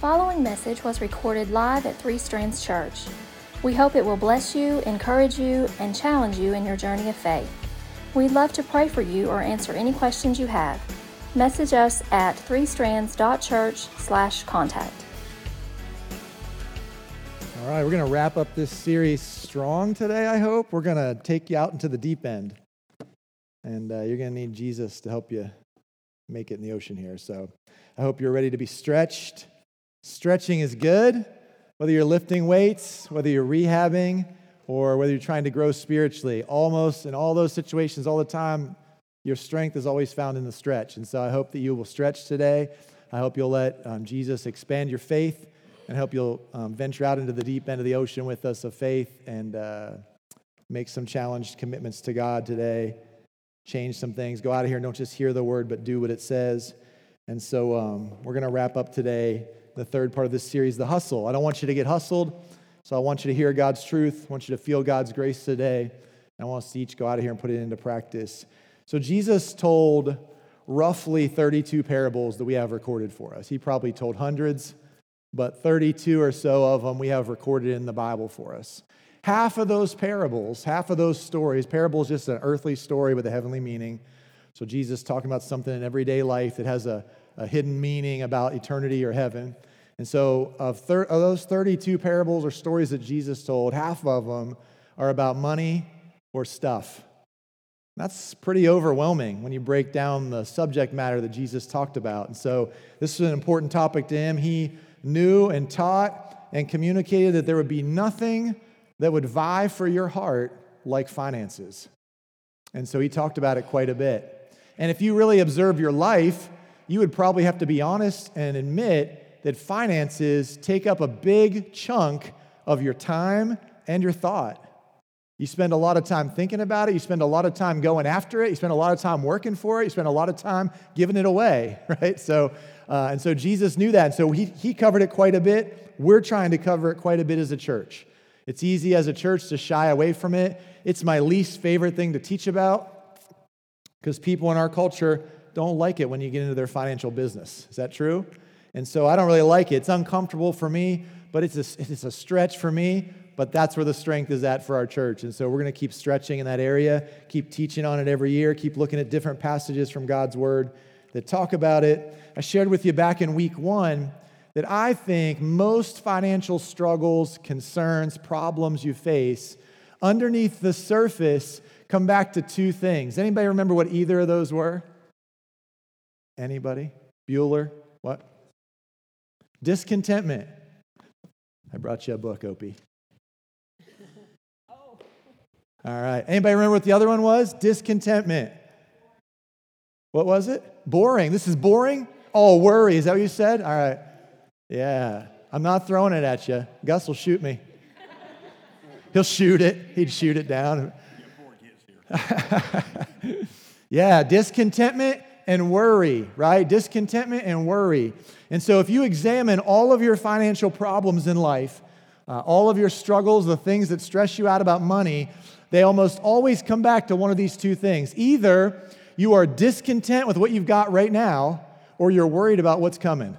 following message was recorded live at Three Strands Church. We hope it will bless you, encourage you, and challenge you in your journey of faith. We'd love to pray for you or answer any questions you have. Message us at threestrands.church/contact. All right, we're going to wrap up this series strong today, I hope. We're going to take you out into the deep end. And uh, you're going to need Jesus to help you make it in the ocean here. So I hope you're ready to be stretched. Stretching is good, whether you're lifting weights, whether you're rehabbing, or whether you're trying to grow spiritually. Almost in all those situations, all the time, your strength is always found in the stretch. And so I hope that you will stretch today. I hope you'll let um, Jesus expand your faith and hope you'll um, venture out into the deep end of the ocean with us of faith and uh, make some challenged commitments to God today. Change some things. Go out of here and don't just hear the word, but do what it says. And so um, we're going to wrap up today the third part of this series, the hustle. I don't want you to get hustled, so I want you to hear God's truth. I want you to feel God's grace today. I want us to each go out of here and put it into practice. So Jesus told roughly 32 parables that we have recorded for us. He probably told hundreds but 32 or so of them we have recorded in the Bible for us. Half of those parables, half of those stories, parables just an earthly story with a heavenly meaning. So Jesus talking about something in everyday life that has a, a hidden meaning about eternity or heaven. And so, of, thir- of those 32 parables or stories that Jesus told, half of them are about money or stuff. That's pretty overwhelming when you break down the subject matter that Jesus talked about. And so, this is an important topic to him. He knew and taught and communicated that there would be nothing that would vie for your heart like finances. And so he talked about it quite a bit. And if you really observe your life, you would probably have to be honest and admit that finances take up a big chunk of your time and your thought. You spend a lot of time thinking about it. You spend a lot of time going after it. You spend a lot of time working for it. You spend a lot of time giving it away, right? So, uh, and so Jesus knew that. And so he, he covered it quite a bit. We're trying to cover it quite a bit as a church. It's easy as a church to shy away from it. It's my least favorite thing to teach about because people in our culture don't like it when you get into their financial business. Is that true? And so I don't really like it. It's uncomfortable for me, but it's a, it's a stretch for me but that's where the strength is at for our church. And so we're going to keep stretching in that area, keep teaching on it every year, keep looking at different passages from God's word that talk about it. I shared with you back in week one that I think most financial struggles, concerns, problems you face underneath the surface come back to two things. Anybody remember what either of those were? Anybody? Bueller? What? Discontentment. I brought you a book, Opie. All right. Anybody remember what the other one was? Discontentment. What was it? Boring. This is boring? Oh, worry. Is that what you said? All right. Yeah. I'm not throwing it at you. Gus will shoot me. He'll shoot it. He'd shoot it down. yeah, discontentment and worry, right? Discontentment and worry. And so if you examine all of your financial problems in life, uh, all of your struggles, the things that stress you out about money, they almost always come back to one of these two things. Either you are discontent with what you've got right now, or you're worried about what's coming,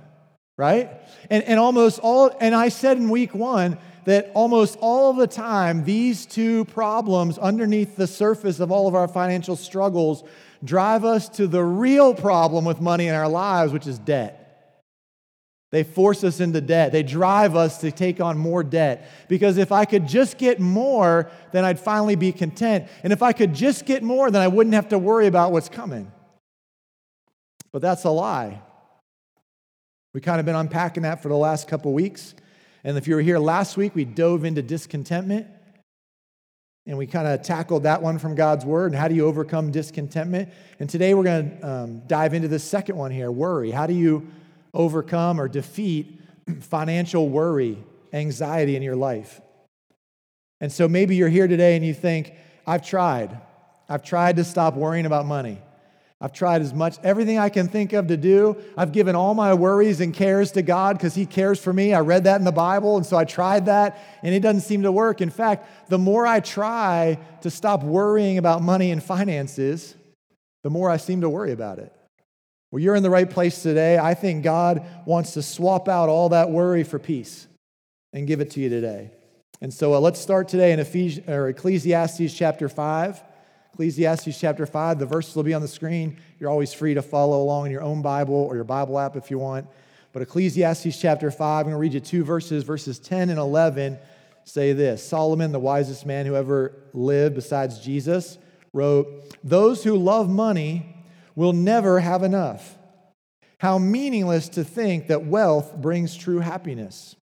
right? And, and almost all, and I said in week one that almost all of the time, these two problems underneath the surface of all of our financial struggles drive us to the real problem with money in our lives, which is debt. They force us into debt. They drive us to take on more debt. Because if I could just get more, then I'd finally be content. And if I could just get more, then I wouldn't have to worry about what's coming. But that's a lie. We kind of been unpacking that for the last couple weeks. And if you were here last week, we dove into discontentment. And we kind of tackled that one from God's word and how do you overcome discontentment. And today we're going to um, dive into the second one here worry. How do you overcome or defeat financial worry, anxiety in your life. And so maybe you're here today and you think, I've tried. I've tried to stop worrying about money. I've tried as much, everything I can think of to do. I've given all my worries and cares to God because He cares for me. I read that in the Bible, and so I tried that, and it doesn't seem to work. In fact, the more I try to stop worrying about money and finances, the more I seem to worry about it. Well, you're in the right place today. I think God wants to swap out all that worry for peace and give it to you today. And so uh, let's start today in Ephes- or Ecclesiastes chapter 5. Ecclesiastes chapter 5. The verses will be on the screen. You're always free to follow along in your own Bible or your Bible app if you want. But Ecclesiastes chapter 5, I'm going to read you two verses, verses 10 and 11 say this Solomon, the wisest man who ever lived besides Jesus, wrote, Those who love money will never have enough. How meaningless to think that wealth brings true happiness.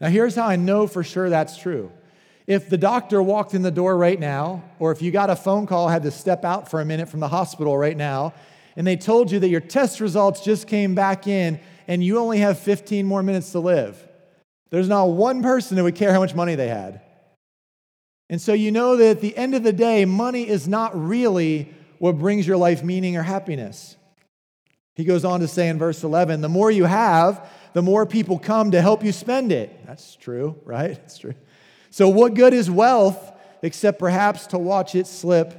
Now, here's how I know for sure that's true. If the doctor walked in the door right now, or if you got a phone call, had to step out for a minute from the hospital right now, and they told you that your test results just came back in and you only have 15 more minutes to live, there's not one person that would care how much money they had. And so you know that at the end of the day, money is not really what brings your life meaning or happiness. He goes on to say in verse 11, the more you have, the more people come to help you spend it. That's true, right? It's true. So, what good is wealth except perhaps to watch it slip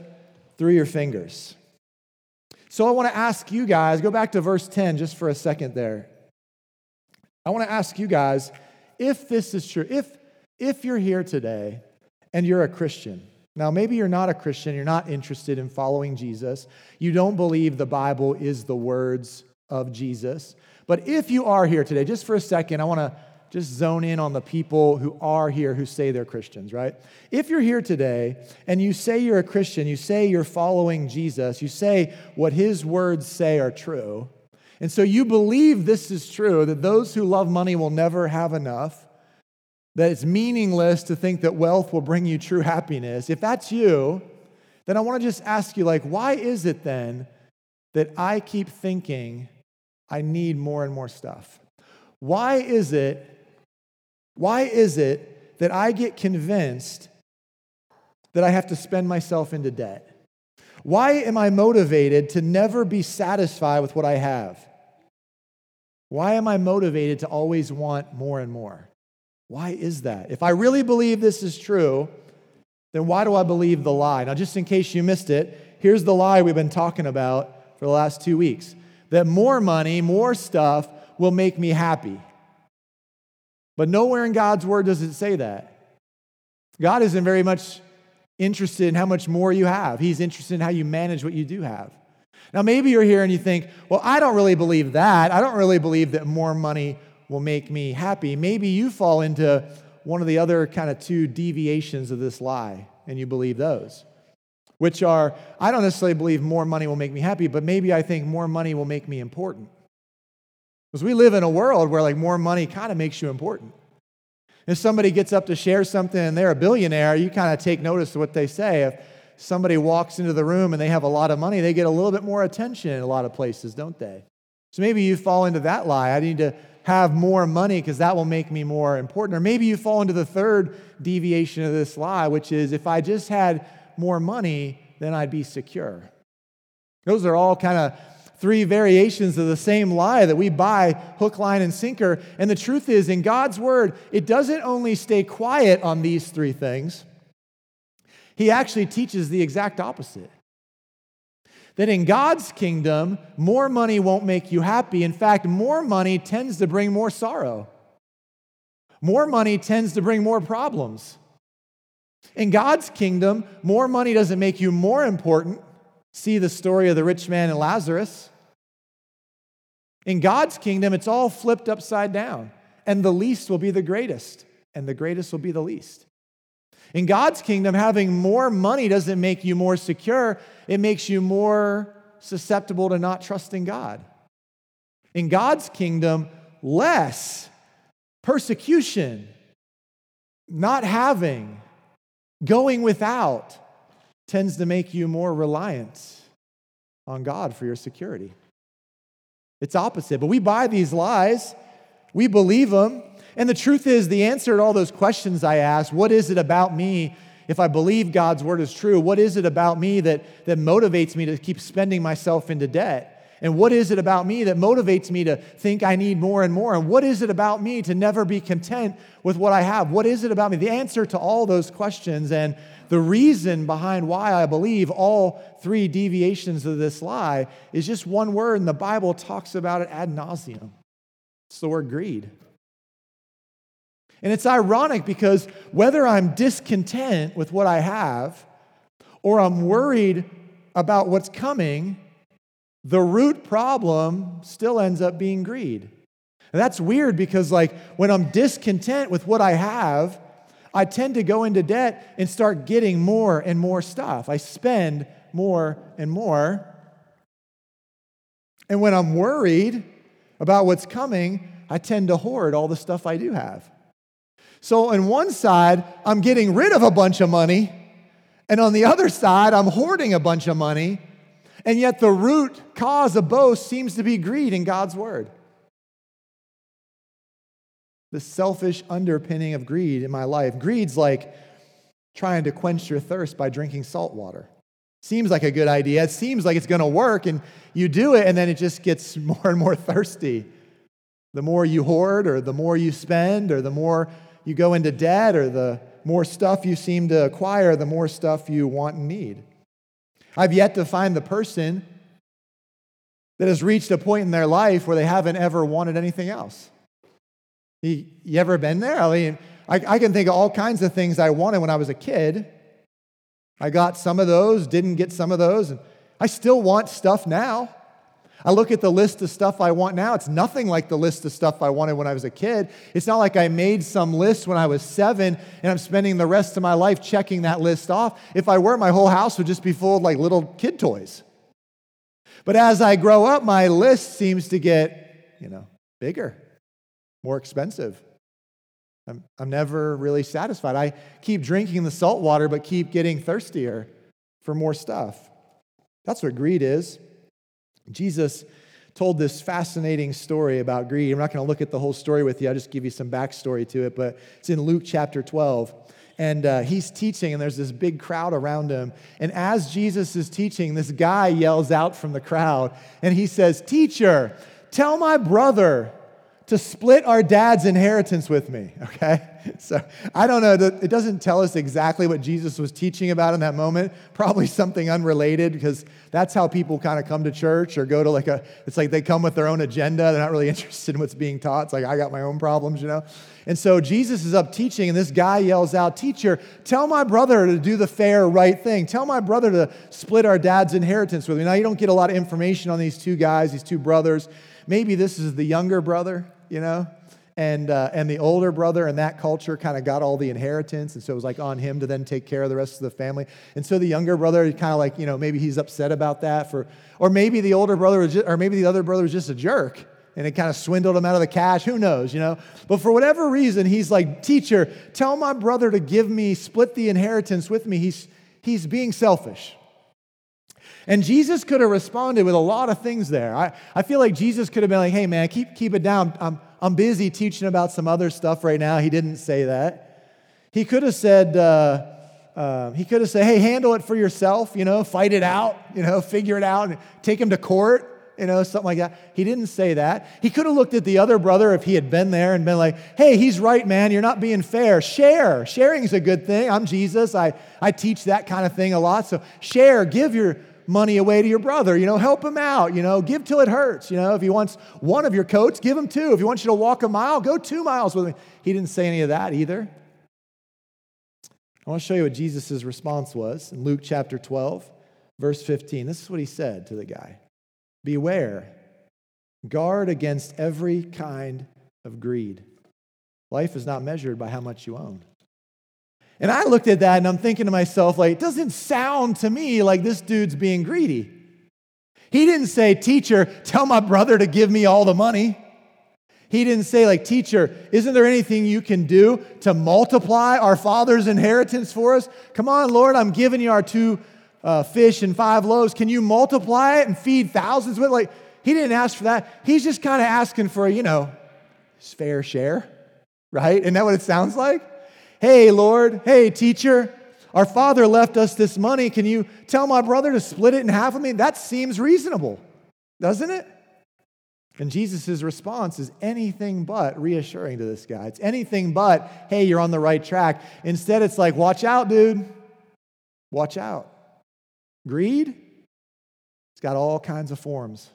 through your fingers? So, I want to ask you guys, go back to verse 10 just for a second there. I want to ask you guys if this is true, if, if you're here today and you're a Christian, now maybe you're not a Christian, you're not interested in following Jesus, you don't believe the Bible is the words of Jesus. But if you are here today, just for a second, I want to just zone in on the people who are here who say they're Christians, right? If you're here today and you say you're a Christian, you say you're following Jesus, you say what his words say are true, and so you believe this is true that those who love money will never have enough, that it's meaningless to think that wealth will bring you true happiness. If that's you, then I want to just ask you like why is it then that I keep thinking I need more and more stuff? Why is it why is it that I get convinced that I have to spend myself into debt? Why am I motivated to never be satisfied with what I have? Why am I motivated to always want more and more? Why is that? If I really believe this is true, then why do I believe the lie? Now, just in case you missed it, here's the lie we've been talking about for the last two weeks that more money, more stuff will make me happy. But nowhere in God's word does it say that. God isn't very much interested in how much more you have, He's interested in how you manage what you do have. Now, maybe you're here and you think, well, I don't really believe that. I don't really believe that more money will make me happy. Maybe you fall into one of the other kind of two deviations of this lie, and you believe those, which are I don't necessarily believe more money will make me happy, but maybe I think more money will make me important. Because we live in a world where like more money kind of makes you important. If somebody gets up to share something and they're a billionaire, you kind of take notice of what they say. If somebody walks into the room and they have a lot of money, they get a little bit more attention in a lot of places, don't they? So maybe you fall into that lie. I need to have more money because that will make me more important. Or maybe you fall into the third deviation of this lie, which is if I just had more money, then I'd be secure. Those are all kind of three variations of the same lie that we buy hook, line, and sinker. And the truth is, in God's word, it doesn't only stay quiet on these three things, he actually teaches the exact opposite. That in God's kingdom, more money won't make you happy. In fact, more money tends to bring more sorrow. More money tends to bring more problems. In God's kingdom, more money doesn't make you more important. See the story of the rich man and Lazarus. In God's kingdom, it's all flipped upside down, and the least will be the greatest, and the greatest will be the least. In God's kingdom, having more money doesn't make you more secure, it makes you more susceptible to not trusting God. In God's kingdom, less persecution, not having, going without tends to make you more reliant on God for your security. It's opposite, but we buy these lies, we believe them, and the truth is, the answer to all those questions I asked what is it about me if I believe God's word is true? What is it about me that, that motivates me to keep spending myself into debt? And what is it about me that motivates me to think I need more and more? And what is it about me to never be content with what I have? What is it about me? The answer to all those questions and the reason behind why I believe all three deviations of this lie is just one word, and the Bible talks about it ad nauseum. It's the word greed. And it's ironic because whether I'm discontent with what I have or I'm worried about what's coming, the root problem still ends up being greed. And that's weird because, like, when I'm discontent with what I have, I tend to go into debt and start getting more and more stuff. I spend more and more. And when I'm worried about what's coming, I tend to hoard all the stuff I do have. So, on one side, I'm getting rid of a bunch of money, and on the other side, I'm hoarding a bunch of money, and yet the root cause of both seems to be greed in God's word. The selfish underpinning of greed in my life. Greed's like trying to quench your thirst by drinking salt water. Seems like a good idea. It seems like it's going to work, and you do it, and then it just gets more and more thirsty. The more you hoard, or the more you spend, or the more you go into debt, or the more stuff you seem to acquire, the more stuff you want and need. I've yet to find the person that has reached a point in their life where they haven't ever wanted anything else. You, you ever been there? I mean, I, I can think of all kinds of things I wanted when I was a kid. I got some of those, didn't get some of those, and I still want stuff now. I look at the list of stuff I want now. It's nothing like the list of stuff I wanted when I was a kid. It's not like I made some list when I was seven and I'm spending the rest of my life checking that list off. If I were, my whole house would just be full of like little kid toys. But as I grow up, my list seems to get, you know, bigger, more expensive. I'm, I'm never really satisfied. I keep drinking the salt water, but keep getting thirstier for more stuff. That's what greed is. Jesus told this fascinating story about greed. I'm not going to look at the whole story with you, I'll just give you some backstory to it, but it's in Luke chapter 12. And uh, he's teaching, and there's this big crowd around him. And as Jesus is teaching, this guy yells out from the crowd, and he says, Teacher, tell my brother to split our dad's inheritance with me, okay? So I don't know, it doesn't tell us exactly what Jesus was teaching about in that moment. Probably something unrelated because that's how people kind of come to church or go to like a, it's like they come with their own agenda. They're not really interested in what's being taught. It's like, I got my own problems, you know? And so Jesus is up teaching, and this guy yells out, Teacher, tell my brother to do the fair, right thing. Tell my brother to split our dad's inheritance with me. Now, you don't get a lot of information on these two guys, these two brothers. Maybe this is the younger brother you know? And, uh, and the older brother in that culture kind of got all the inheritance. And so it was like on him to then take care of the rest of the family. And so the younger brother kind of like, you know, maybe he's upset about that. For, or maybe the older brother, was just, or maybe the other brother was just a jerk and it kind of swindled him out of the cash. Who knows, you know? But for whatever reason, he's like, Teacher, tell my brother to give me, split the inheritance with me. He's, he's being selfish. And Jesus could have responded with a lot of things there. I, I feel like Jesus could have been like, hey, man, keep, keep it down. I'm, I'm busy teaching about some other stuff right now. He didn't say that. He could have said, uh, uh, he could have said, hey, handle it for yourself, you know, fight it out, you know, figure it out, and take him to court, you know, something like that. He didn't say that. He could have looked at the other brother if he had been there and been like, hey, he's right, man, you're not being fair. Share. Sharing is a good thing. I'm Jesus. I, I teach that kind of thing a lot. So share, give your money away to your brother. You know, help him out. You know, give till it hurts. You know, if he wants one of your coats, give him two. If he wants you to walk a mile, go two miles with him. He didn't say any of that either. I want to show you what Jesus' response was in Luke chapter 12, verse 15. This is what he said to the guy Beware, guard against every kind of greed. Life is not measured by how much you own. And I looked at that and I'm thinking to myself, like, it doesn't sound to me like this dude's being greedy. He didn't say, Teacher, tell my brother to give me all the money. He didn't say, like, Teacher, isn't there anything you can do to multiply our father's inheritance for us? Come on, Lord, I'm giving you our two uh, fish and five loaves. Can you multiply it and feed thousands with? Like, he didn't ask for that. He's just kind of asking for, you know, his fair share, right? Isn't that what it sounds like? Hey, Lord, hey, teacher, our father left us this money. Can you tell my brother to split it in half with me? That seems reasonable. doesn't it? And Jesus' response is anything but reassuring to this guy. It's anything but, hey, you're on the right track. Instead, it's like, watch out, dude. Watch out. Greed, it's got all kinds of forms.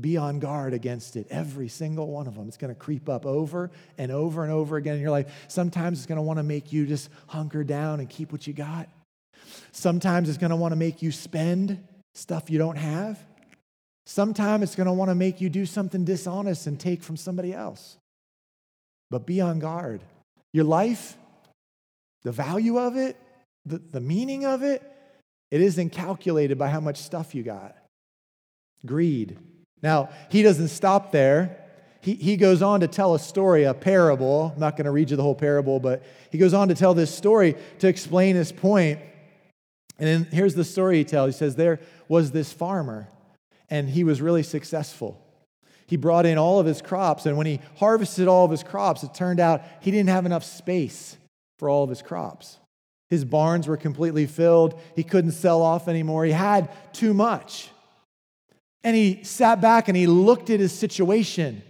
Be on guard against it, every single one of them. It's going to creep up over and over and over again in your life. Sometimes it's going to want to make you just hunker down and keep what you got. Sometimes it's going to want to make you spend stuff you don't have. Sometimes it's going to want to make you do something dishonest and take from somebody else. But be on guard. Your life, the value of it, the, the meaning of it, it isn't calculated by how much stuff you got. Greed. Now, he doesn't stop there. He, he goes on to tell a story, a parable. I'm not going to read you the whole parable, but he goes on to tell this story to explain his point. And then here's the story he tells. He says, There was this farmer, and he was really successful. He brought in all of his crops, and when he harvested all of his crops, it turned out he didn't have enough space for all of his crops. His barns were completely filled. He couldn't sell off anymore. He had too much. And he sat back and he looked at his situation.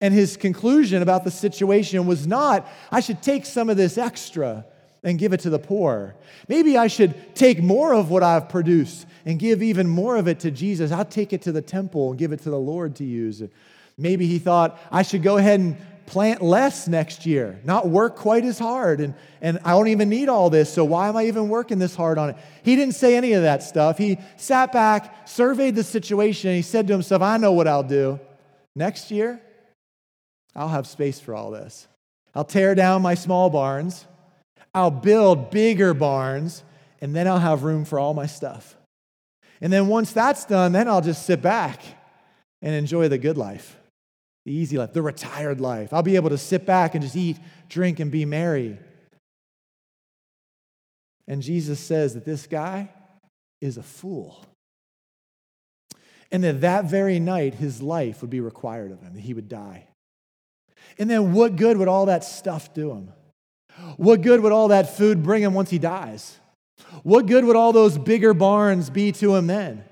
And his conclusion about the situation was not, I should take some of this extra and give it to the poor. Maybe I should take more of what I've produced and give even more of it to Jesus. I'll take it to the temple and give it to the Lord to use. Maybe he thought, I should go ahead and plant less next year, not work quite as hard. And, and I don't even need all this, so why am I even working this hard on it? He didn't say any of that stuff. He sat back, surveyed the situation, and he said to himself, I know what I'll do. Next year, I'll have space for all this. I'll tear down my small barns, I'll build bigger barns, and then I'll have room for all my stuff. And then once that's done, then I'll just sit back and enjoy the good life the easy life, the retired life. I'll be able to sit back and just eat, drink, and be merry. And Jesus says that this guy is a fool. And that that very night, his life would be required of him, that he would die. And then what good would all that stuff do him? What good would all that food bring him once he dies? What good would all those bigger barns be to him then?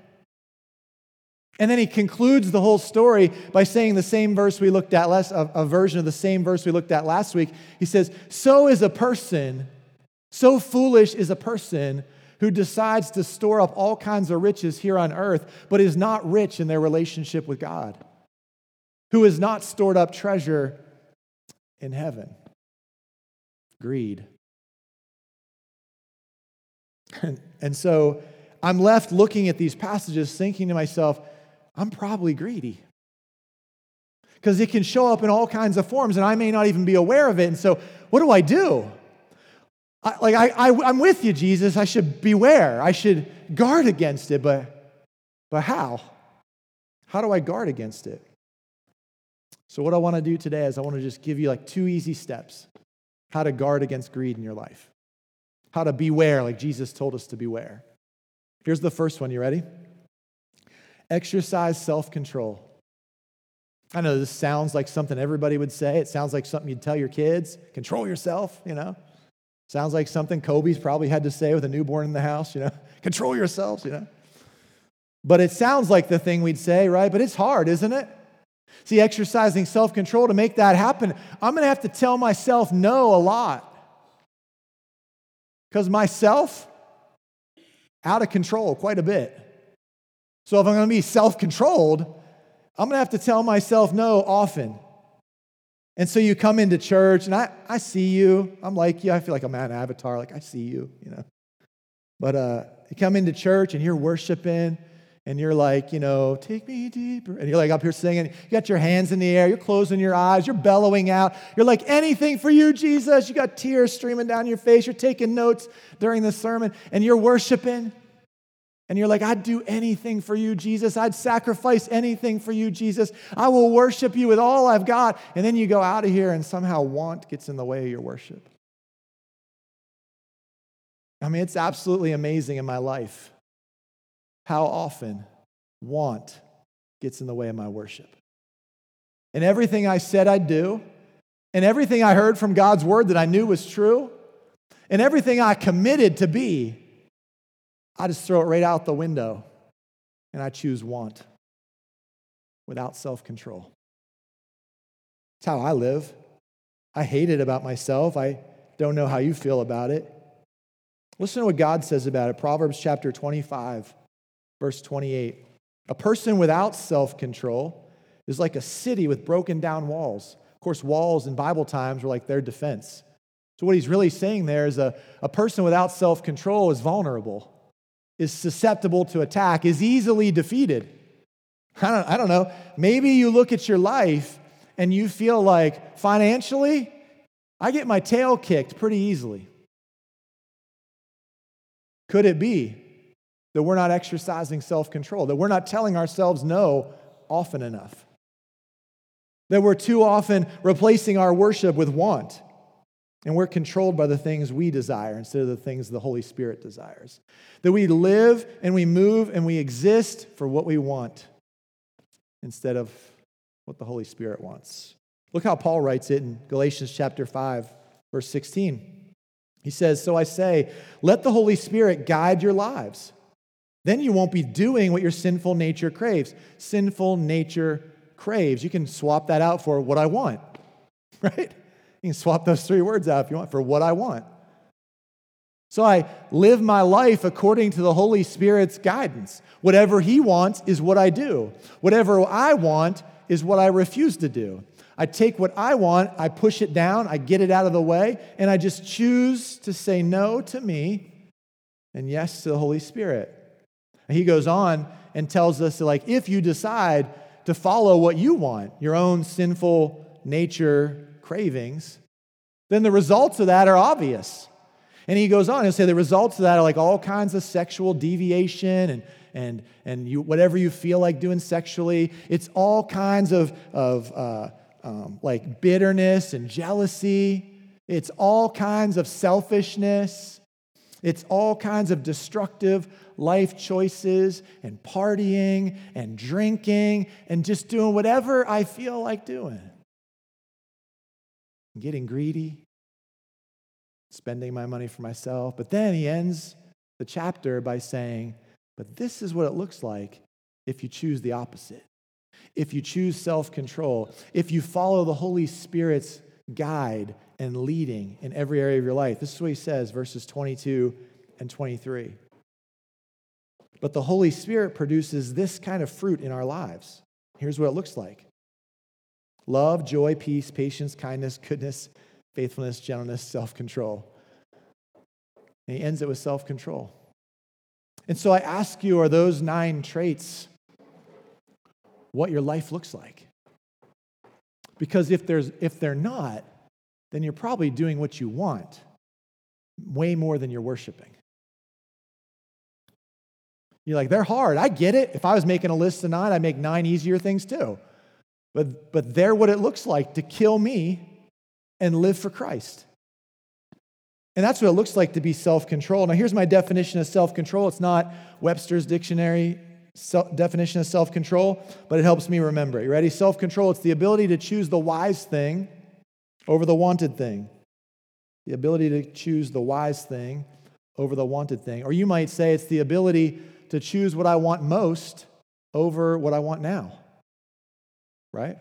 And then he concludes the whole story by saying the same verse we looked at last, a, a, version of the same verse we looked at last week. He says, So is a person, so foolish is a person who decides to store up all kinds of riches here on earth, but is not rich in their relationship with God, who has not stored up treasure in heaven. Greed. And, and so I'm left looking at these passages thinking to myself, I'm probably greedy. Because it can show up in all kinds of forms, and I may not even be aware of it. And so, what do I do? I, like, I, I, I'm with you, Jesus. I should beware. I should guard against it, but, but how? How do I guard against it? So, what I want to do today is I want to just give you like two easy steps how to guard against greed in your life, how to beware, like Jesus told us to beware. Here's the first one. You ready? Exercise self control. I know this sounds like something everybody would say. It sounds like something you'd tell your kids. Control yourself, you know. Sounds like something Kobe's probably had to say with a newborn in the house, you know. Control yourselves, you know. But it sounds like the thing we'd say, right? But it's hard, isn't it? See, exercising self control to make that happen, I'm going to have to tell myself no a lot. Because myself, out of control quite a bit. So if I'm going to be self controlled, I'm going to have to tell myself no often. And so you come into church, and I, I see you. I'm like you. I feel like I'm an avatar. Like, I see you, you know. But uh, you come into church, and you're worshiping, and you're like, you know, take me deeper. And you're like up here singing. You got your hands in the air. You're closing your eyes. You're bellowing out. You're like, anything for you, Jesus. You got tears streaming down your face. You're taking notes during the sermon, and you're worshiping. And you're like, I'd do anything for you, Jesus. I'd sacrifice anything for you, Jesus. I will worship you with all I've got. And then you go out of here and somehow want gets in the way of your worship. I mean, it's absolutely amazing in my life how often want gets in the way of my worship. And everything I said I'd do, and everything I heard from God's word that I knew was true, and everything I committed to be I just throw it right out the window and I choose want. without self control. It's how I live. I hate it about myself. I don't know how you feel about it. Listen to what God says about it Proverbs chapter 25, verse 28. A person without self control is like a city with broken down walls. Of course, walls in Bible times were like their defense. So, what he's really saying there is a, a person without self control is vulnerable, is susceptible to attack, is easily defeated. I don't, I don't know. Maybe you look at your life and you feel like financially, I get my tail kicked pretty easily. Could it be that we're not exercising self control, that we're not telling ourselves no often enough? That we're too often replacing our worship with want, and we're controlled by the things we desire instead of the things the Holy Spirit desires. That we live and we move and we exist for what we want instead of what the Holy Spirit wants. Look how Paul writes it in Galatians chapter 5, verse 16. He says, So I say, let the Holy Spirit guide your lives. Then you won't be doing what your sinful nature craves. Sinful nature craves. You can swap that out for what I want, right? You can swap those three words out if you want for what I want. So I live my life according to the Holy Spirit's guidance. Whatever He wants is what I do. Whatever I want is what I refuse to do. I take what I want, I push it down, I get it out of the way, and I just choose to say no to me and yes to the Holy Spirit. And he goes on and tells us that, like, if you decide to follow what you want, your own sinful nature cravings, then the results of that are obvious. And he goes on and say the results of that are like all kinds of sexual deviation and and and you whatever you feel like doing sexually. It's all kinds of of uh, um, like bitterness and jealousy. It's all kinds of selfishness. It's all kinds of destructive life choices and partying and drinking and just doing whatever I feel like doing. Getting greedy, spending my money for myself. But then he ends the chapter by saying, But this is what it looks like if you choose the opposite. If you choose self control, if you follow the Holy Spirit's guide and leading in every area of your life. This is what he says, verses 22 and 23. But the Holy Spirit produces this kind of fruit in our lives. Here's what it looks like love, joy, peace, patience, kindness, goodness, faithfulness, gentleness, self control. And he ends it with self control. And so I ask you, are those nine traits what your life looks like? Because if, there's, if they're not, then you're probably doing what you want way more than you're worshiping. You're like, they're hard. I get it. If I was making a list tonight, I'd make nine easier things too. But, but they're what it looks like to kill me and live for Christ. And that's what it looks like to be self control. Now, here's my definition of self control it's not Webster's dictionary definition of self control, but it helps me remember it. You ready? Self control, it's the ability to choose the wise thing over the wanted thing. The ability to choose the wise thing over the wanted thing. Or you might say it's the ability to choose what I want most over what I want now. Right?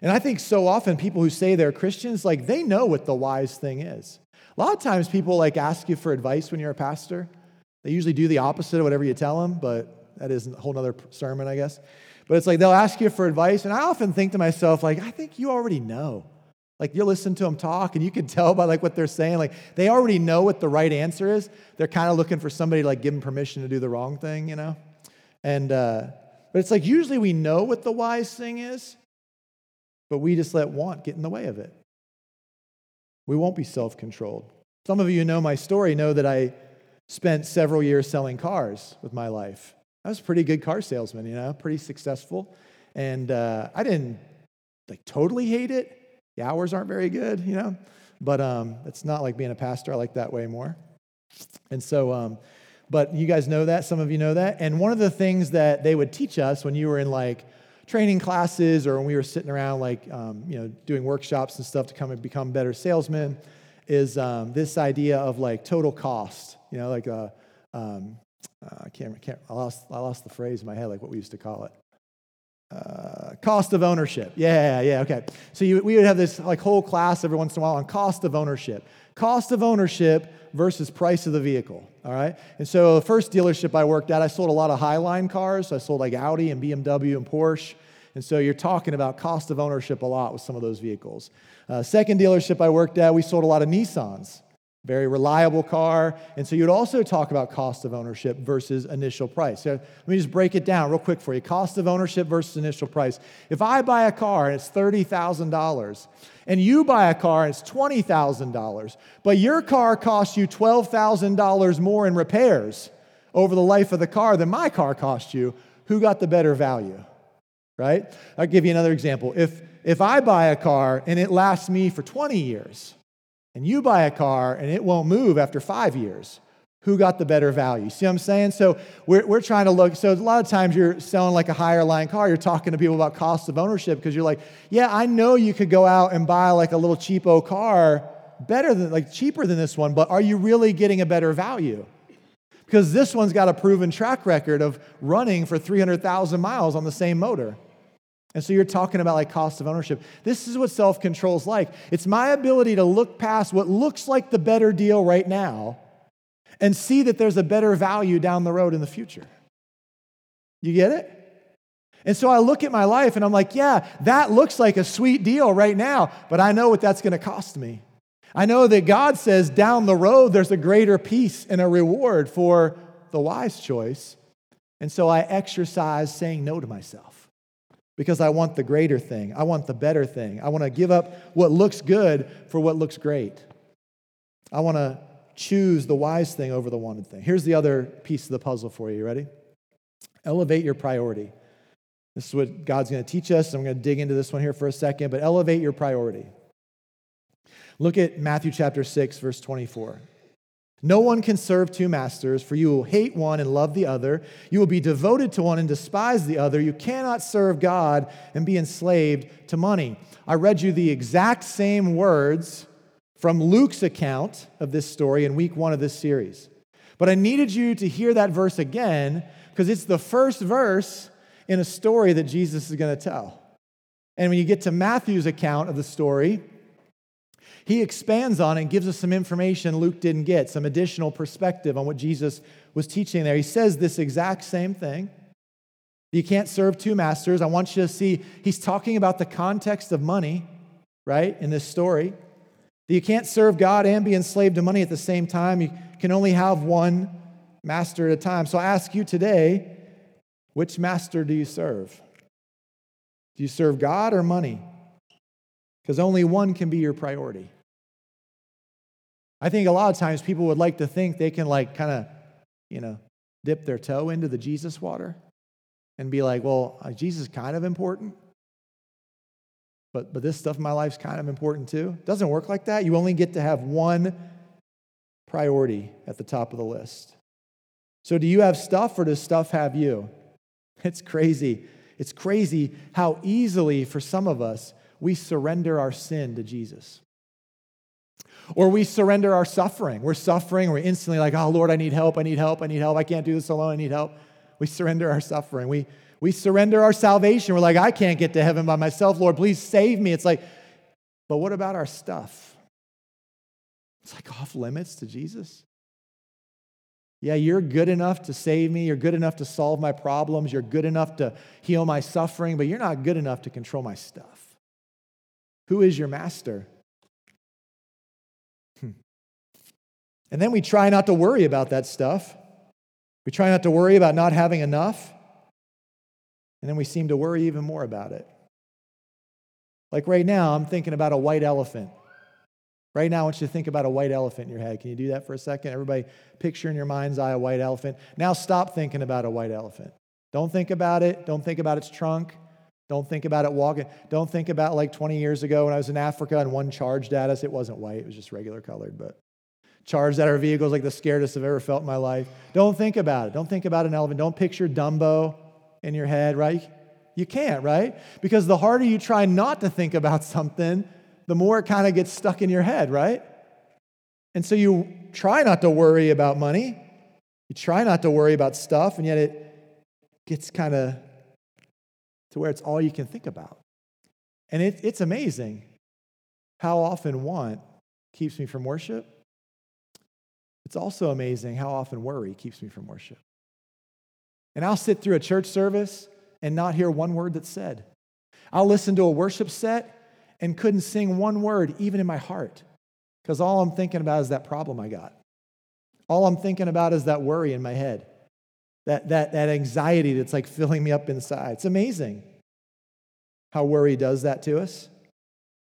And I think so often people who say they're Christians, like they know what the wise thing is. A lot of times people like ask you for advice when you're a pastor. They usually do the opposite of whatever you tell them, but that is a whole other sermon, I guess. But it's like they'll ask you for advice, and I often think to myself, like, I think you already know. Like you listen to them talk, and you can tell by like what they're saying, like they already know what the right answer is. They're kind of looking for somebody to like give them permission to do the wrong thing, you know. And uh, but it's like usually we know what the wise thing is, but we just let want get in the way of it. We won't be self-controlled. Some of you know my story know that I spent several years selling cars with my life. I was a pretty good car salesman, you know, pretty successful. And uh, I didn't like totally hate it. The hours aren't very good, you know, but um, it's not like being a pastor. I like that way more. And so, um, but you guys know that. Some of you know that. And one of the things that they would teach us when you were in like training classes or when we were sitting around like, um, you know, doing workshops and stuff to come and become better salesmen is um, this idea of like total cost. You know, like uh, um, uh, I can't, can't I, lost, I lost the phrase in my head, like what we used to call it. Uh, cost of ownership. Yeah, yeah, yeah. okay. So you, we would have this like whole class every once in a while on cost of ownership. Cost of ownership versus price of the vehicle. All right. And so the first dealership I worked at, I sold a lot of Highline cars. So I sold like Audi and BMW and Porsche. And so you're talking about cost of ownership a lot with some of those vehicles. Uh, second dealership I worked at, we sold a lot of Nissans very reliable car. And so you'd also talk about cost of ownership versus initial price. So let me just break it down real quick for you cost of ownership versus initial price. If I buy a car and it's $30,000, and you buy a car and it's $20,000, but your car costs you $12,000 more in repairs over the life of the car than my car cost you, who got the better value? Right? I'll give you another example. If, if I buy a car and it lasts me for 20 years, and you buy a car and it won't move after five years, who got the better value? See what I'm saying? So we're, we're trying to look. So a lot of times you're selling like a higher line car, you're talking to people about cost of ownership because you're like, yeah, I know you could go out and buy like a little cheapo car better than like cheaper than this one, but are you really getting a better value? Because this one's got a proven track record of running for 300,000 miles on the same motor. And so you're talking about like cost of ownership. This is what self control is like. It's my ability to look past what looks like the better deal right now and see that there's a better value down the road in the future. You get it? And so I look at my life and I'm like, yeah, that looks like a sweet deal right now, but I know what that's going to cost me. I know that God says down the road there's a greater peace and a reward for the wise choice. And so I exercise saying no to myself because I want the greater thing. I want the better thing. I want to give up what looks good for what looks great. I want to choose the wise thing over the wanted thing. Here's the other piece of the puzzle for you. You ready? Elevate your priority. This is what God's going to teach us. I'm going to dig into this one here for a second, but elevate your priority. Look at Matthew chapter 6, verse 24. No one can serve two masters, for you will hate one and love the other. You will be devoted to one and despise the other. You cannot serve God and be enslaved to money. I read you the exact same words from Luke's account of this story in week one of this series. But I needed you to hear that verse again because it's the first verse in a story that Jesus is going to tell. And when you get to Matthew's account of the story, he expands on it and gives us some information Luke didn't get, some additional perspective on what Jesus was teaching there. He says this exact same thing. You can't serve two masters. I want you to see, he's talking about the context of money, right, in this story. That You can't serve God and be enslaved to money at the same time. You can only have one master at a time. So I ask you today, which master do you serve? Do you serve God or money? Because only one can be your priority. I think a lot of times people would like to think they can, like, kind of, you know, dip their toe into the Jesus water and be like, well, uh, Jesus is kind of important, but, but this stuff in my life is kind of important too. It doesn't work like that. You only get to have one priority at the top of the list. So, do you have stuff or does stuff have you? It's crazy. It's crazy how easily, for some of us, we surrender our sin to Jesus. Or we surrender our suffering. We're suffering, we're instantly like, oh, Lord, I need help, I need help, I need help, I can't do this alone, I need help. We surrender our suffering. We, we surrender our salvation. We're like, I can't get to heaven by myself, Lord, please save me. It's like, but what about our stuff? It's like off limits to Jesus. Yeah, you're good enough to save me. You're good enough to solve my problems. You're good enough to heal my suffering, but you're not good enough to control my stuff. Who is your master? Hmm. And then we try not to worry about that stuff. We try not to worry about not having enough. And then we seem to worry even more about it. Like right now, I'm thinking about a white elephant. Right now, I want you to think about a white elephant in your head. Can you do that for a second? Everybody, picture in your mind's eye a white elephant. Now, stop thinking about a white elephant. Don't think about it. Don't think about its trunk. Don't think about it walking. Don't think about like 20 years ago when I was in Africa and one charged at us. It wasn't white, it was just regular colored, but charged at our vehicles like the scariest I've ever felt in my life. Don't think about it. Don't think about an elephant. Don't picture Dumbo in your head, right? You can't, right? Because the harder you try not to think about something, the more it kind of gets stuck in your head, right? And so you try not to worry about money. You try not to worry about stuff, and yet it gets kind of to where it's all you can think about. And it, it's amazing how often want keeps me from worship. It's also amazing how often worry keeps me from worship. And I'll sit through a church service and not hear one word that's said. I'll listen to a worship set and couldn't sing one word, even in my heart, because all I'm thinking about is that problem I got. All I'm thinking about is that worry in my head, that, that, that anxiety that's like filling me up inside. It's amazing how worry does that to us.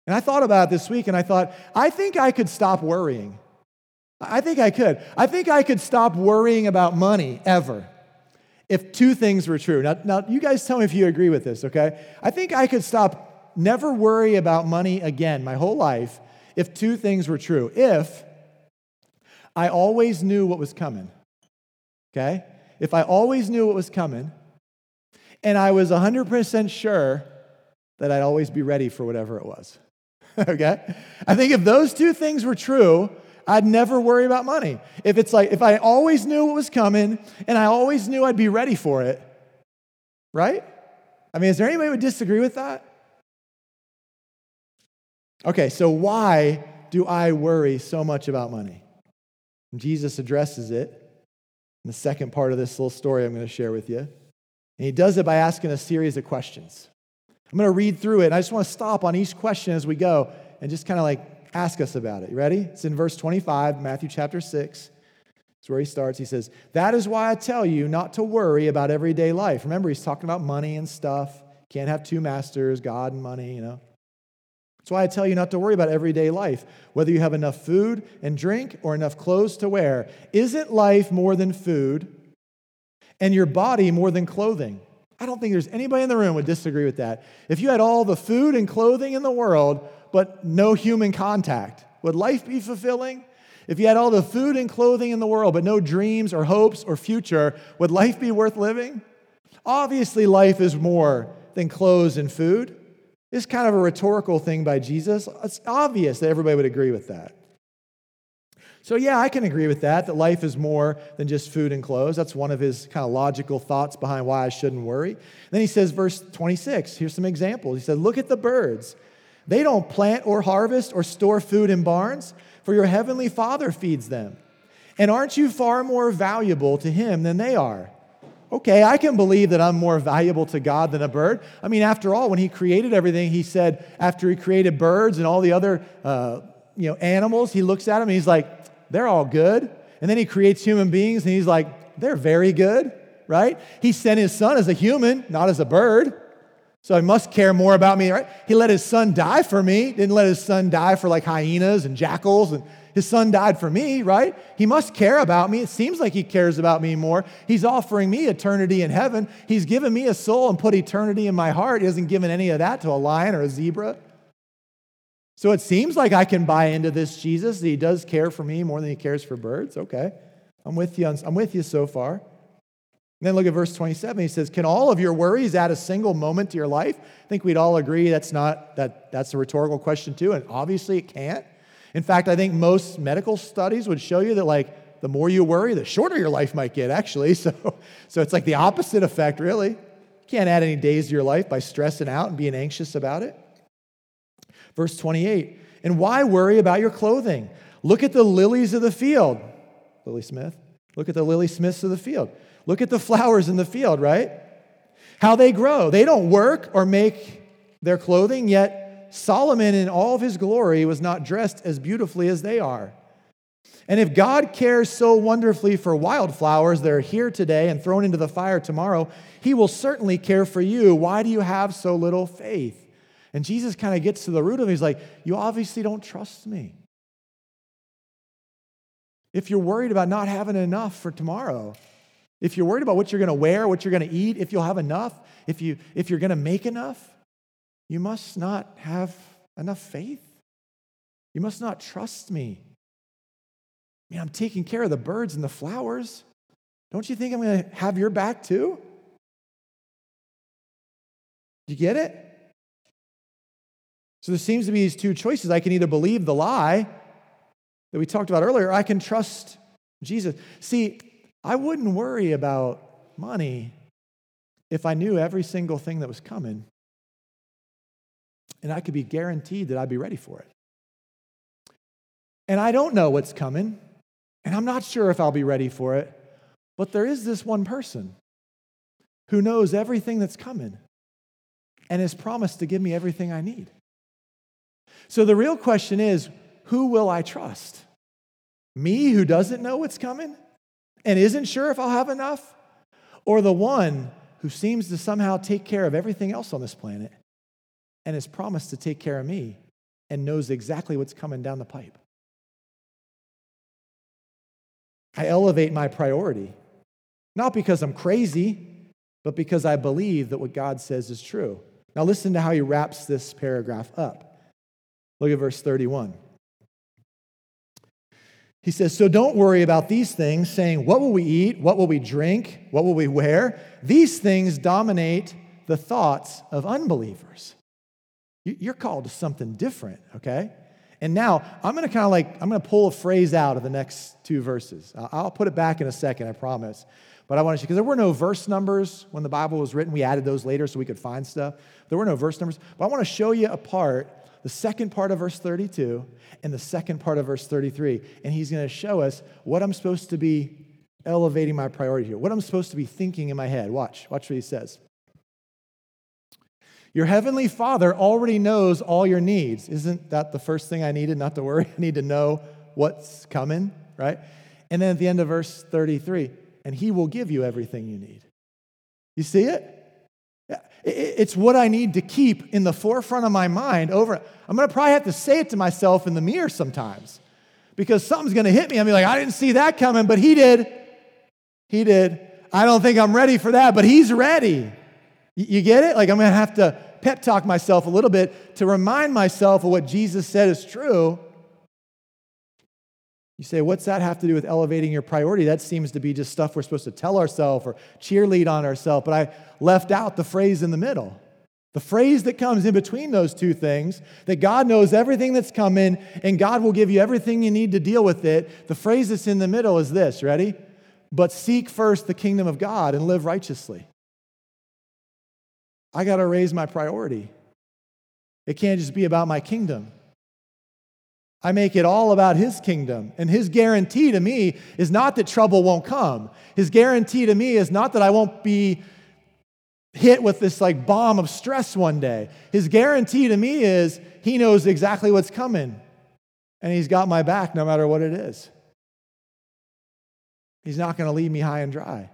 And I thought about it this week and I thought, I think I could stop worrying. I think I could. I think I could stop worrying about money ever if two things were true. Now, now, you guys tell me if you agree with this, okay? I think I could stop, never worry about money again my whole life if two things were true. If I always knew what was coming, okay? If I always knew what was coming and I was 100% sure that I'd always be ready for whatever it was, okay? I think if those two things were true, I'd never worry about money. If it's like, if I always knew what was coming and I always knew I'd be ready for it, right? I mean, is there anybody who would disagree with that? Okay, so why do I worry so much about money? Jesus addresses it the second part of this little story I'm going to share with you. And he does it by asking a series of questions. I'm going to read through it. And I just want to stop on each question as we go and just kind of like ask us about it. You ready? It's in verse 25, Matthew chapter 6. It's where he starts. He says, That is why I tell you not to worry about everyday life. Remember, he's talking about money and stuff. Can't have two masters, God and money, you know. That's why I tell you not to worry about everyday life, whether you have enough food and drink or enough clothes to wear. Isn't life more than food and your body more than clothing? I don't think there's anybody in the room would disagree with that. If you had all the food and clothing in the world, but no human contact, would life be fulfilling? If you had all the food and clothing in the world, but no dreams or hopes or future, would life be worth living? Obviously, life is more than clothes and food. It's kind of a rhetorical thing by Jesus. It's obvious that everybody would agree with that. So, yeah, I can agree with that, that life is more than just food and clothes. That's one of his kind of logical thoughts behind why I shouldn't worry. Then he says, verse 26, here's some examples. He said, Look at the birds. They don't plant or harvest or store food in barns, for your heavenly Father feeds them. And aren't you far more valuable to him than they are? Okay, I can believe that I'm more valuable to God than a bird. I mean, after all, when he created everything, he said, after he created birds and all the other uh, you know, animals, he looks at them and he's like, they're all good. And then he creates human beings and he's like, they're very good, right? He sent his son as a human, not as a bird. So he must care more about me, right? He let his son die for me, didn't let his son die for like hyenas and jackals. And his son died for me, right? He must care about me. It seems like he cares about me more. He's offering me eternity in heaven. He's given me a soul and put eternity in my heart. He hasn't given any of that to a lion or a zebra. So it seems like I can buy into this Jesus that he does care for me more than he cares for birds. Okay. I'm with you. On, I'm with you so far. Then look at verse 27. He says, Can all of your worries add a single moment to your life? I think we'd all agree that's not that that's a rhetorical question too, and obviously it can't. In fact, I think most medical studies would show you that like the more you worry, the shorter your life might get, actually. So, so it's like the opposite effect, really. You can't add any days to your life by stressing out and being anxious about it. Verse 28 And why worry about your clothing? Look at the lilies of the field. Lily Smith. Look at the lily smiths of the field. Look at the flowers in the field, right? How they grow. They don't work or make their clothing, yet Solomon in all of his glory was not dressed as beautifully as they are. And if God cares so wonderfully for wildflowers that are here today and thrown into the fire tomorrow, he will certainly care for you. Why do you have so little faith? And Jesus kind of gets to the root of it. He's like, You obviously don't trust me. If you're worried about not having enough for tomorrow, if you're worried about what you're going to wear, what you're going to eat, if you'll have enough, if, you, if you're going to make enough, you must not have enough faith. You must not trust me. I mean, I'm taking care of the birds and the flowers. Don't you think I'm going to have your back too? Do you get it? So there seems to be these two choices. I can either believe the lie that we talked about earlier, or I can trust Jesus. See, I wouldn't worry about money if I knew every single thing that was coming and I could be guaranteed that I'd be ready for it. And I don't know what's coming, and I'm not sure if I'll be ready for it, but there is this one person who knows everything that's coming and has promised to give me everything I need. So the real question is who will I trust? Me, who doesn't know what's coming and isn't sure if I'll have enough? Or the one who seems to somehow take care of everything else on this planet and has promised to take care of me and knows exactly what's coming down the pipe? I elevate my priority, not because I'm crazy, but because I believe that what God says is true. Now, listen to how he wraps this paragraph up. Look at verse 31. He says, So don't worry about these things, saying, What will we eat? What will we drink? What will we wear? These things dominate the thoughts of unbelievers. You're called to something different, okay? And now I'm going to kind of like, I'm going to pull a phrase out of the next two verses. I'll put it back in a second, I promise. But I want to, because there were no verse numbers when the Bible was written. We added those later so we could find stuff. There were no verse numbers. But I want to show you apart the second part of verse 32 and the second part of verse 33. And he's going to show us what I'm supposed to be elevating my priority here, what I'm supposed to be thinking in my head. Watch, watch what he says. Your heavenly Father already knows all your needs. Isn't that the first thing I needed? Not to worry. I need to know what's coming, right? And then at the end of verse 33, and he will give you everything you need. You see it? It's what I need to keep in the forefront of my mind over. I'm going to probably have to say it to myself in the mirror sometimes because something's going to hit me. I'm like, I didn't see that coming, but he did. He did. I don't think I'm ready for that, but he's ready. You get it? Like, I'm going to have to pep talk myself a little bit to remind myself of what Jesus said is true you say, what's that have to do with elevating your priority? That seems to be just stuff we're supposed to tell ourselves or cheerlead on ourselves. But I left out the phrase in the middle. The phrase that comes in between those two things, that God knows everything that's coming and God will give you everything you need to deal with it. The phrase that's in the middle is this ready? But seek first the kingdom of God and live righteously. I got to raise my priority. It can't just be about my kingdom. I make it all about his kingdom. And his guarantee to me is not that trouble won't come. His guarantee to me is not that I won't be hit with this like bomb of stress one day. His guarantee to me is he knows exactly what's coming. And he's got my back no matter what it is. He's not going to leave me high and dry.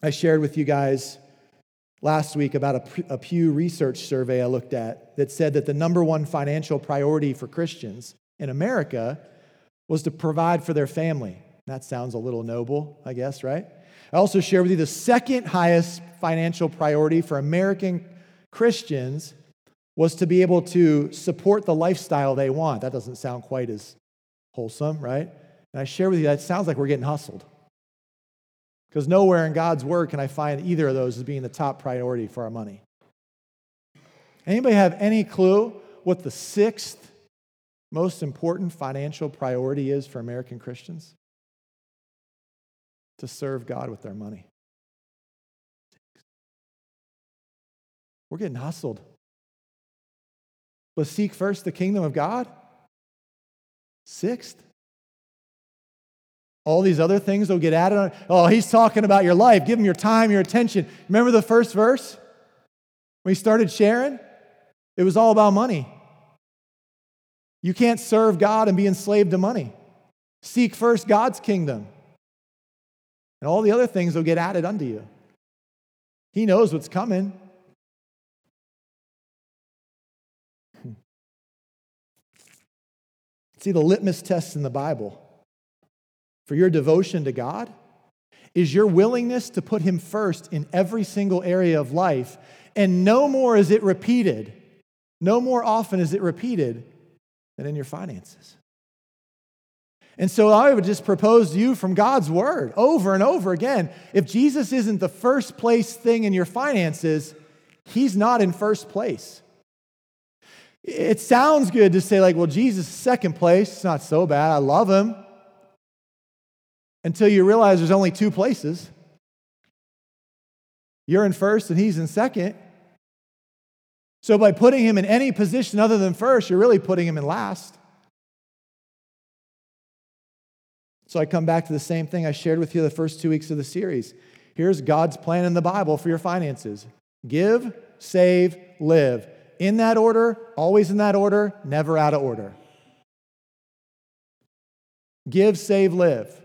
I shared with you guys last week about a, Pew Research survey I looked at that said that the number one financial priority for Christians in America was to provide for their family. That sounds a little noble, I guess, right? I also share with you the second highest financial priority for American Christians was to be able to support the lifestyle they want. That doesn't sound quite as wholesome, right? And I share with you that sounds like we're getting hustled. Because nowhere in God's word can I find either of those as being the top priority for our money. Anybody have any clue what the sixth most important financial priority is for American Christians? To serve God with their money. We're getting hustled. But seek first the kingdom of God. Sixth. All these other things will get added on. Oh, he's talking about your life. Give him your time, your attention. Remember the first verse? When he started sharing? It was all about money. You can't serve God and be enslaved to money. Seek first God's kingdom. And all the other things will get added unto you. He knows what's coming. See, the litmus test in the Bible for your devotion to God is your willingness to put Him first in every single area of life. And no more is it repeated, no more often is it repeated than in your finances. And so I would just propose to you from God's word over and over again if Jesus isn't the first place thing in your finances, He's not in first place. It sounds good to say, like, well, Jesus is second place. It's not so bad. I love him. Until you realize there's only two places. You're in first and he's in second. So, by putting him in any position other than first, you're really putting him in last. So, I come back to the same thing I shared with you the first two weeks of the series. Here's God's plan in the Bible for your finances give, save, live. In that order, always in that order, never out of order. Give, save, live.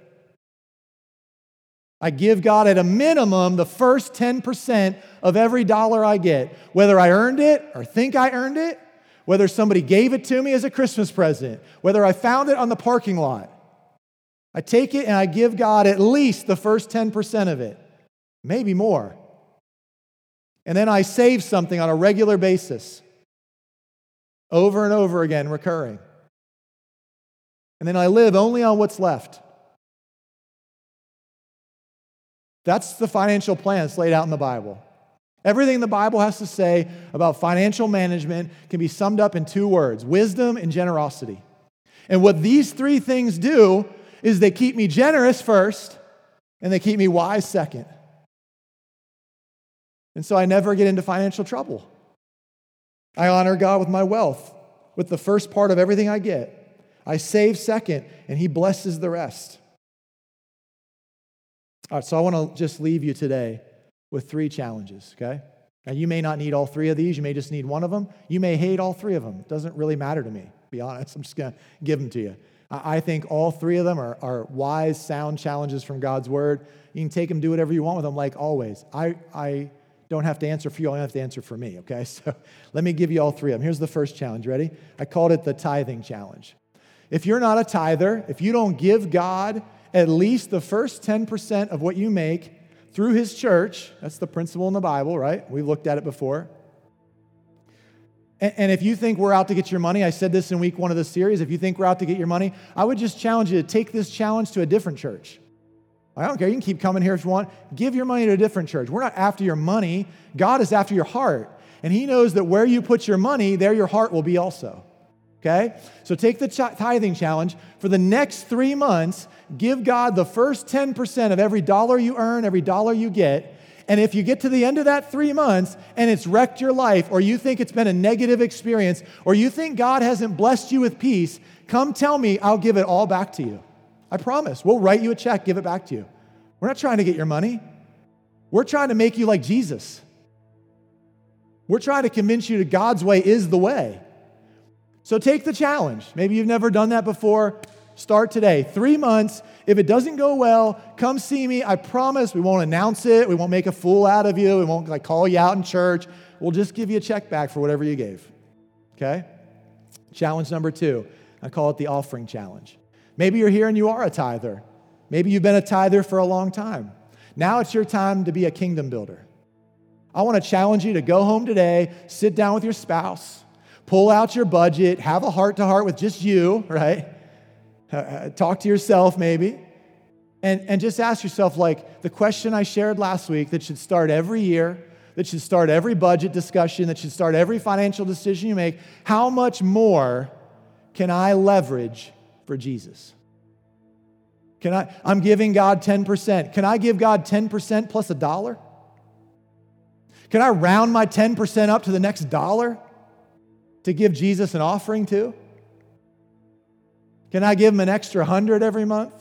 I give God at a minimum the first 10% of every dollar I get, whether I earned it or think I earned it, whether somebody gave it to me as a Christmas present, whether I found it on the parking lot. I take it and I give God at least the first 10% of it, maybe more. And then I save something on a regular basis, over and over again, recurring. And then I live only on what's left. That's the financial plan that's laid out in the Bible. Everything the Bible has to say about financial management can be summed up in two words wisdom and generosity. And what these three things do is they keep me generous first and they keep me wise second. And so I never get into financial trouble. I honor God with my wealth, with the first part of everything I get. I save second, and He blesses the rest. All right, so I want to just leave you today with three challenges, okay? Now, you may not need all three of these. You may just need one of them. You may hate all three of them. It doesn't really matter to me, be honest. I'm just going to give them to you. I think all three of them are, are wise, sound challenges from God's word. You can take them, do whatever you want with them, like always. I, I don't have to answer for you, I don't have to answer for me, okay? So let me give you all three of them. Here's the first challenge. Ready? I called it the tithing challenge. If you're not a tither, if you don't give God at least the first 10% of what you make through his church. That's the principle in the Bible, right? We've looked at it before. And, if you think we're out to get your money, I said this in week one of the series. If you think we're out to get your money, I would just challenge you to take this challenge to a different church. I don't care. You can keep coming here if you want. Give your money to a different church. We're not after your money, God is after your heart. And He knows that where you put your money, there your heart will be also. Okay? So take the tithing challenge. For the next three months, give God the first 10% of every dollar you earn, every dollar you get. And if you get to the end of that three months and it's wrecked your life, or you think it's been a negative experience, or you think God hasn't blessed you with peace, come tell me, I'll give it all back to you. I promise. We'll write you a check, give it back to you. We're not trying to get your money, we're trying to make you like Jesus. We're trying to convince you that God's way is the way. So take the challenge. Maybe you've never done that before. Start today. Three months. If it doesn't go well, come see me. I promise we won't announce it. We won't make a fool out of you. We won't like call you out in church. We'll just give you a check back for whatever you gave. Okay? Challenge number two. I call it the offering challenge. Maybe you're here and you are a tither. Maybe you've been a tither for a long time. Now it's your time to be a kingdom builder. I want to challenge you to go home today, sit down with your spouse, pull out your budget, have a heart to heart with just you, right? Uh, uh, talk to yourself maybe. And, and just ask yourself, like the question I shared last week that should start every year, that should start every budget discussion, that should start every financial decision you make how much more can I leverage for Jesus? Can I, I'm giving God 10%. Can I give God 10% plus a dollar? Can I round my 10% up to the next dollar? To give Jesus an offering to? Can I give him an extra hundred every month?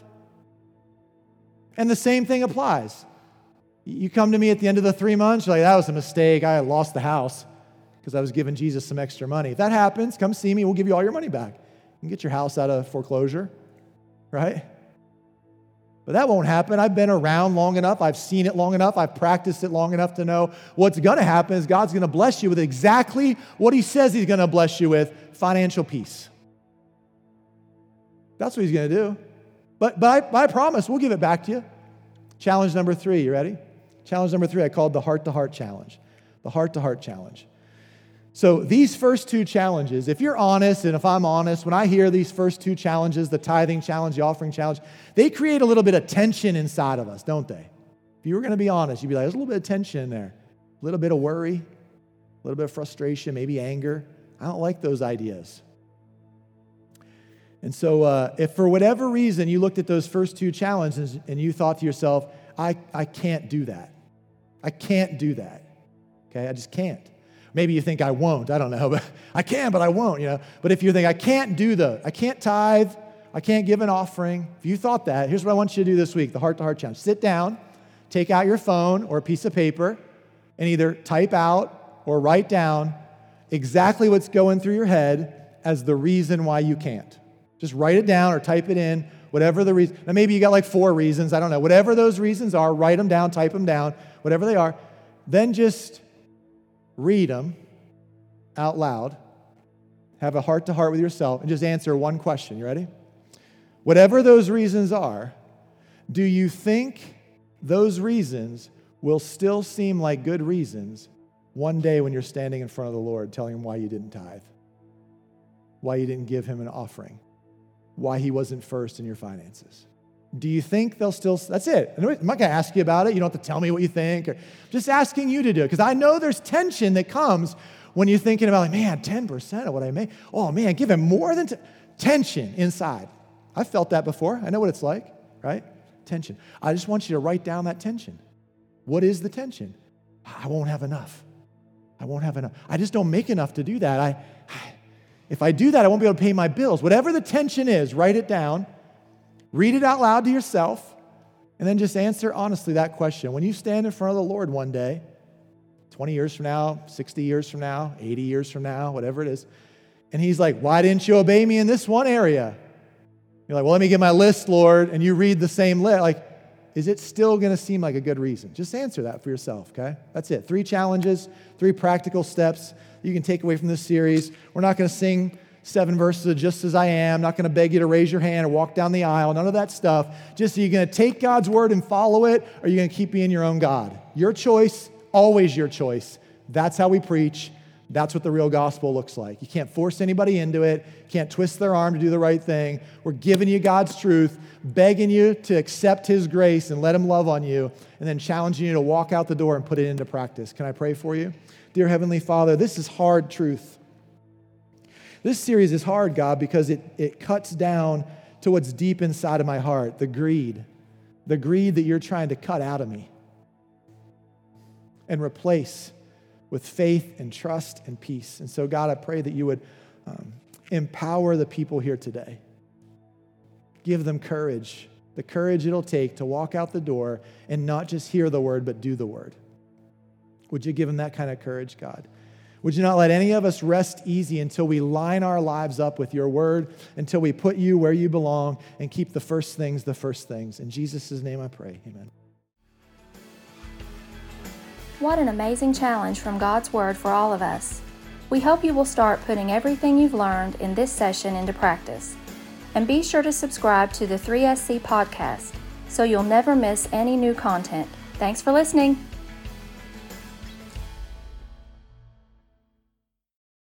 And the same thing applies. You come to me at the end of the three months, you're like, that was a mistake. I lost the house because I was giving Jesus some extra money. If that happens, come see me. We'll give you all your money back. You can get your house out of foreclosure, right? But that won't happen. I've been around long enough. I've seen it long enough. I've practiced it long enough to know what's going to happen is God's going to bless you with exactly what He says He's going to bless you with financial peace. That's what He's going to do. But, but, I, but I promise we'll give it back to you. Challenge number three, you ready? Challenge number three, I called the heart to heart challenge. The heart to heart challenge. So, these first two challenges, if you're honest, and if I'm honest, when I hear these first two challenges, the tithing challenge, the offering challenge, they create a little bit of tension inside of us, don't they? If you were going to be honest, you'd be like, there's a little bit of tension in there, a little bit of worry, a little bit of frustration, maybe anger. I don't like those ideas. And so, uh, if for whatever reason you looked at those first two challenges and you thought to yourself, I, I can't do that. I can't do that. Okay, I just can't. Maybe you think I won't. I don't know, but I can, but I won't, you know. But if you think I can't do the, I can't tithe, I can't give an offering. If you thought that, here's what I want you to do this week the heart to heart challenge. Sit down, take out your phone or a piece of paper, and either type out or write down exactly what's going through your head as the reason why you can't. Just write it down or type it in, whatever the reason. Now, maybe you got like four reasons, I don't know. Whatever those reasons are, write them down, type them down, whatever they are. Then just read them out loud. Have a heart to heart with yourself and just answer one question. You ready? Whatever those reasons are, do you think those reasons will still seem like good reasons one day when you're standing in front of the Lord telling him why you didn't tithe, why you didn't give him an offering, why he wasn't first in your finances? Do you think they'll still? That's it. I'm not going to ask you about it. You don't have to tell me what you think. Or just asking you to do it because I know there's tension that comes when you're thinking about, like, man, 10% of what I make. Oh, man, give him more than t-. tension inside. I've felt that before. I know what it's like, right? Tension. I just want you to write down that tension. What is the tension? I won't have enough. I won't have enough. I just don't make enough to do that. I, if I do that, I won't be able to pay my bills. Whatever the tension is, write it down, read it out loud to yourself, and then just answer honestly that question. When you stand in front of the Lord one day, 20 years from now, 60 years from now, 80 years from now, whatever it is, and He's like, Why didn't you obey me in this one area? You're like, well, let me get my list, Lord, and you read the same list. Like, is it still going to seem like a good reason? Just answer that for yourself, okay? That's it. Three challenges, three practical steps you can take away from this series. We're not going to sing seven verses of just as I am, not going to beg you to raise your hand or walk down the aisle, none of that stuff. Just are you going to take God's word and follow it, or are you going to keep being your own God? Your choice, always your choice. That's how we preach. That's what the real gospel looks like. You can't force anybody into it, you can't twist their arm to do the right thing. We're giving you God's truth, begging you to accept His grace and let Him love on you, and then challenging you to walk out the door and put it into practice. Can I pray for you? Dear Heavenly Father, this is hard truth. This series is hard, God, because it, it cuts down to what's deep inside of my heart the greed, the greed that you're trying to cut out of me and replace with faith and trust and peace. And so, God, I pray that you would um, empower the people here today. Give them courage, the courage it'll take to walk out the door and not just hear the word, but do the word. Would you give them that kind of courage, God? Would you not let any of us rest easy until we line our lives up with your word, until we put you where you belong and keep the first things the first things? In Jesus' name I pray. Amen. What an amazing challenge from God's Word for all of us. We hope you will start putting everything you've learned in this session into practice. And be sure to subscribe to the 3SC podcast so you'll never miss any new content. Thanks for listening.